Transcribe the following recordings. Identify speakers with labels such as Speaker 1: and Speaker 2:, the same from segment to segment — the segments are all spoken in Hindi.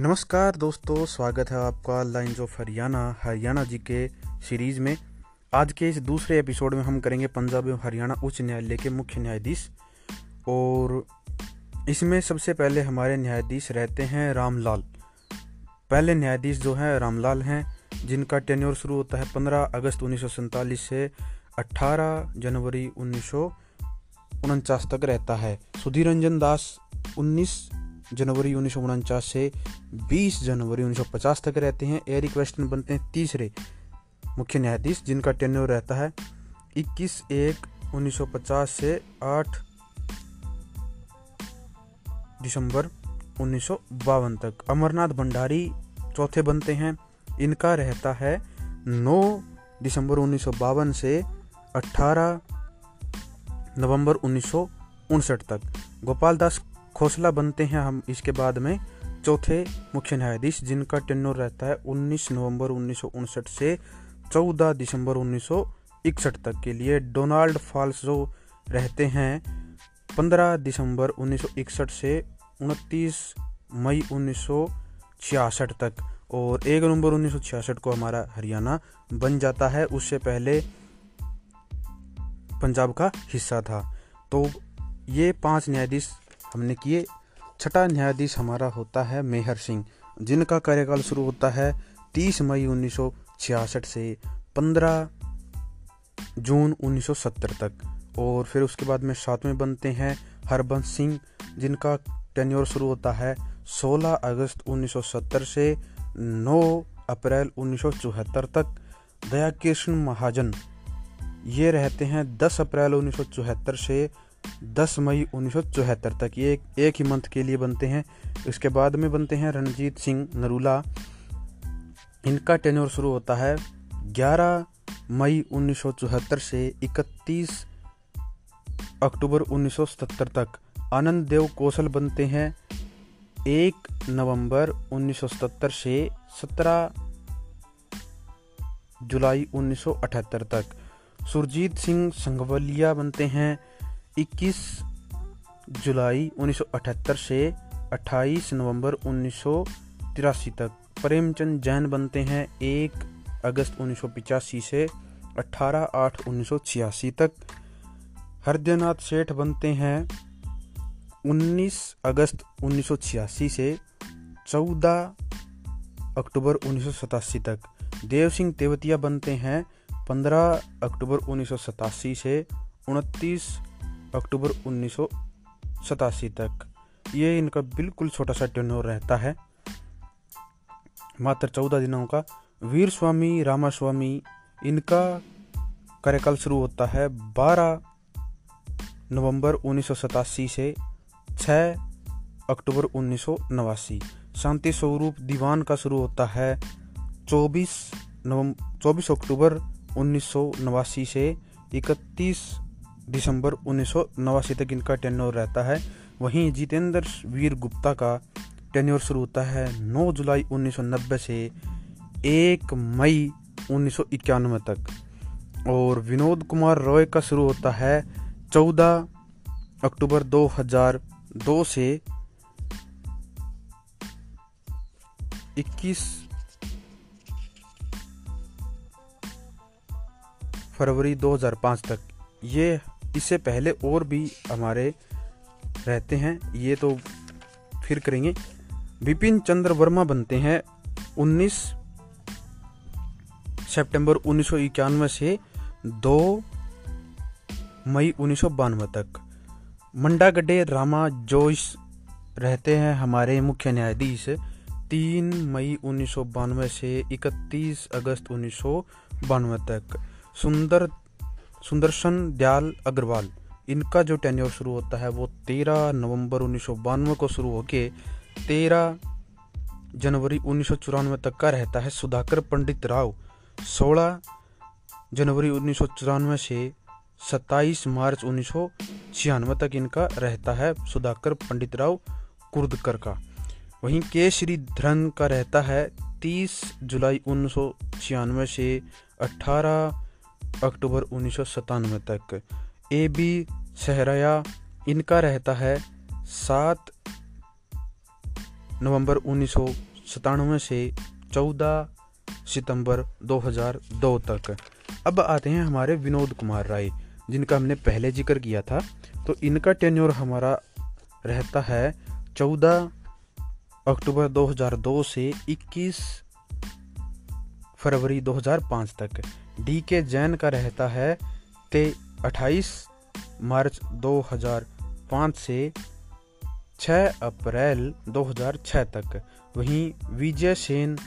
Speaker 1: नमस्कार दोस्तों, स्वागत है आपका lines of Haryana Haryana G K series में। आज के इस दूसरे एपिसोड में हम करेंगे पंजाब एवं हरियाणा उच्च न्यायालय के मुख्य न्यायाधीश। और इसमें सबसे पहले हमारे न्यायाधीश रहते हैं रामलाल। पहले न्यायाधीश जो हैं, रामलाल हैं, जिनका टेन्योर शुरू होता है 15 अगस्त उन्नीस सौ सैंतालीस से 18 जनवरी उन्नीस सौ उनचास तक रहता है। सुधीर रंजन दास 19 जनवरी उन्नीस सौ उनचास से 20 जनवरी 1950 तक रहते हैं। एरिक वेस्टन बनते हैं तीसरे मुख्य न्यायाधीश, जिनका टेन्योर रहता है 21 एक 1950 से 8 दिसंबर उन्नीस सौ बावन तक। अमरनाथ भंडारी चौथे बनते हैं। इनका रहता है 9 दिसंबर उन्नीस सौ बावन से 18 नवंबर उन्नीस सौ उनसठ तक। गोपाल दास खोसला बनते हैं हम इसके बाद में। चौथे मुख्य न्यायाधीश, जिनका टेन्योर रहता है 19 नवंबर उन्नीस सौ उनसठ से 14 दिसंबर उन्नीस सौ इकसठ तक के लिए। डोनाल्ड फॉल्स जो रहते हैं 15 दिसंबर 1961 से 29 मई उन्नीस सौ छियासठ तक और एक नवंबर उन्नीस सौ छियासठ को हमारा हरियाणा बन जाता है। उससे पहले पंजाब का हिस्सा था। तो ये पाँच न्यायाधीश हमने किए। छठा न्यायाधीश हमारा होता है मेहर सिंह, जिनका कार्यकाल शुरू होता है 30 मई उन्नीस सौ छियासठ से 15 जून 1970 तक। और फिर उसके बाद में सातवें बनते हैं हरबंस सिंह, जिनका टेन्योर शुरू होता है 16 अगस्त 1970 से 9 अप्रैल उन्नीस सौ चौहत्तर तक। दया कृष्ण महाजन, ये रहते हैं 10 अप्रैल उन्नीस सौ चौहत्तर से 10 मई उन्नीस सौ चौहत्तर तक ये एक, एक ही मंथ के लिए बनते हैं। इसके बाद में बनते हैं रणजीत सिंह नरूला। इनका टेन्योर शुरू होता है 11 मई उन्नीस सौ चौहत्तर से 31 अक्टूबर उन्नीस तक। आनंद देव कौशल बनते हैं एक नवंबर उन्नीस से 17 जुलाई 1978 तक। सुरजीत सिंह संघवलिया बनते हैं 21 जुलाई 1978 से 28 नवंबर उन्नीस सौ तिरासी तक। प्रेमचंद जैन बनते हैं 1 अगस्त उन्नीस सौ पचासी से 18 आठ उन्नीस तक। हरदयनाथ सेठ बनते हैं 19 अगस्त उन्नीस सौ छियासी से 14 अक्टूबर उन्नीस सौ सतासी तक। देव सिंह तेवतिया बनते हैं 15 अक्टूबर उन्नीस सौ सतासी से 29 अक्टूबर उन्नीस सौ सतासी तक। ये इनका बिल्कुल छोटा सा टर्नओवर रहता है। मात्र चौदह दिनों का वीर स्वामी रामास्वामी इनका कार्यकाल शुरू होता है 12 नवंबर उन्नीस सौ सतासी से 6 अक्टूबर उन्नीस सौ नवासी। शांति स्वरूप दीवान का शुरू होता है 24 नवंबर 24 अक्टूबर उन्नीस सौ नवासी से 31 दिसंबर उन्नीस सौ नवासी तक इनका टेन्योर रहता है। वहीं जितेंद्र वीर गुप्ता का टेन्योर शुरू होता है 9 जुलाई 1990 से 1 मई उन्नीस सौ इक्यानवे तक। और विनोद कुमार रॉय का शुरू होता है 14 अक्टूबर 2002 से 21 फरवरी 2005 तक। ये इससे पहले और भी हमारे रहते हैं, ये तो फिर करेंगे। विपिन चंद्र वर्मा बनते हैं 19 सितंबर उन्नीस सौ इक्यानवे से 2 मई उन्नीस सौ बानवे तक। मंडागड्डे रामा जोइस रहते हैं हमारे मुख्य न्यायाधीश। तीन मई उन्नीस सौ बानवे से 31 अगस्त उन्नीस सौ बानवे तक। सुंदर सुंदरसन दयाल अग्रवाल। इनका जो टेन्योर शुरू होता है वो तेरह नवंबर उन्नीस सौ बानवे को शुरू होके तेरह जनवरी उन्नीस सौ चौरानवे तक का रहता है सुधाकर पंडित राव। सोलह जनवरी उन्नीस सौ चौरानवे से 27 मार्च उन्नीस सौ छियानवे तक इनका रहता है सुधाकर पंडित राव कुर्दकर का। वहीं के श्रीधरन का रहता है 30 जुलाई उन्नीस सौ छियानवे से 18 अक्टूबर उन्नीस सौ सतानवे तक। ए बी सहराया, इनका रहता है सात नवंबर उन्नीस सौ सतानवे से 14 सितंबर 2002 तक। अब आते हैं हमारे विनोद कुमार राय, जिनका हमने पहले ज़िक्र किया था। तो इनका टेन्योर हमारा रहता है 14 अक्टूबर 2002 से 21 फरवरी 2005 तक। डी के जैन का रहता है ते 28 मार्च 2005 से 6 अप्रैल 2006 तक। वहीं विजय सेन,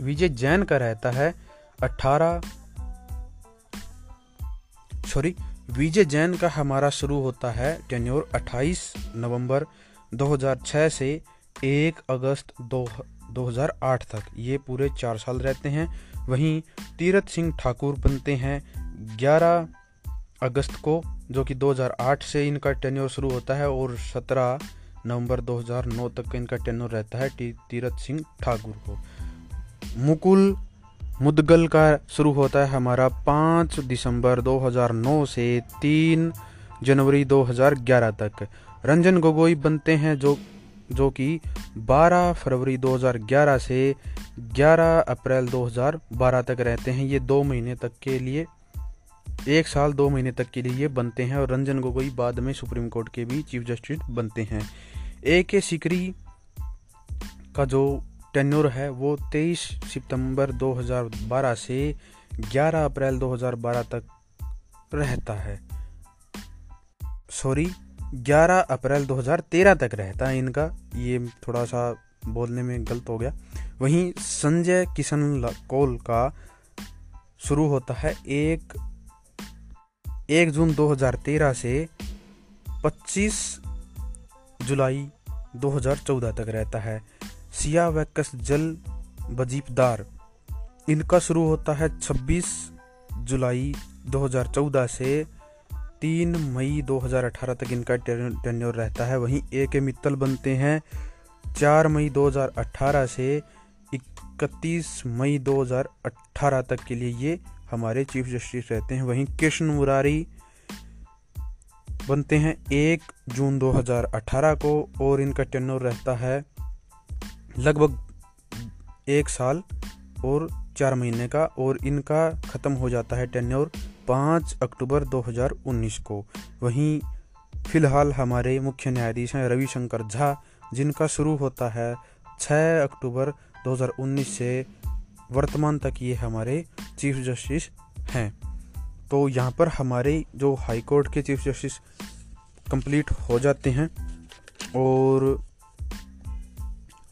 Speaker 1: विजय जैन का रहता है 18 सॉरी, विजय जैन का हमारा शुरू होता है टेन्योर 28 नवंबर 2006 से 1 अगस्त दो 2008 तक। ये पूरे चार साल रहते हैं। वहीं तीरथ सिंह ठाकुर बनते हैं 11 अगस्त को, जो कि 2008 से इनका टेन्योर शुरू होता है और 17 नवंबर 2009 तक इनका टेन्योर रहता है तीरथ सिंह ठाकुर को। मुकुल मुदगल का शुरू होता है हमारा 5 दिसंबर 2009 से 3 जनवरी 2011 तक। रंजन गोगोई बनते हैं जो जो कि 12 फरवरी 2011 से 11 अप्रैल 2012 तक रहते हैं। ये दो महीने तक के लिए, एक साल दो महीने तक के लिए ये बनते हैं और रंजन गोगोई बाद में सुप्रीम कोर्ट के भी चीफ जस्टिस बनते हैं। ए के सिकरी का जो टेन्योर है, वो 23 सितंबर 2012 से 11 अप्रैल 2012 तक रहता है। सॉरी 11 अप्रैल 2013 तक रहता है इनका। ये थोड़ा सा बोलने में गलत हो गया। वहीं संजय किशन कौल का शुरू होता है एक एक जून 2013 से 25 जुलाई 2014 तक रहता है। सिया वैकस जल बजीपदार इनका शुरू होता है 26 जुलाई 2014 से 3 मई 2018 तक इनका टेन्योर रहता है। वहीं ए के मित्तल बनते हैं 4 मई 2018 से 31 मई 2018 तक के लिए ये हमारे चीफ जस्टिस रहते हैं। वहीं कृष्ण मुरारी बनते हैं 1 जून 2018 को और इनका टेनोर रहता है लगभग एक साल और चार महीने का और इनका ख़त्म हो जाता है टेन्योर पाँच अक्टूबर 2019 को। वहीं फ़िलहाल हमारे मुख्य न्यायाधीश हैं रविशंकर झा, जिनका शुरू होता है 6 अक्टूबर 2019 से वर्तमान तक ये हमारे चीफ जस्टिस हैं। तो यहाँ पर हमारे जो हाई कोर्ट के चीफ जस्टिस कंप्लीट हो जाते हैं और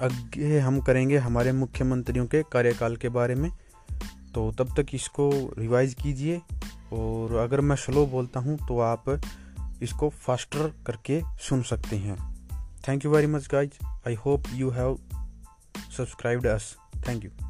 Speaker 1: आगे हम करेंगे हमारे मुख्यमंत्रियों के कार्यकाल के बारे में। तो तब तक इसको रिवाइज कीजिए और अगर मैं स्लो बोलता हूँ तो आप इसको फास्टर करके सुन सकते हैं। Thank you very much guys. I hope you have subscribed us thank you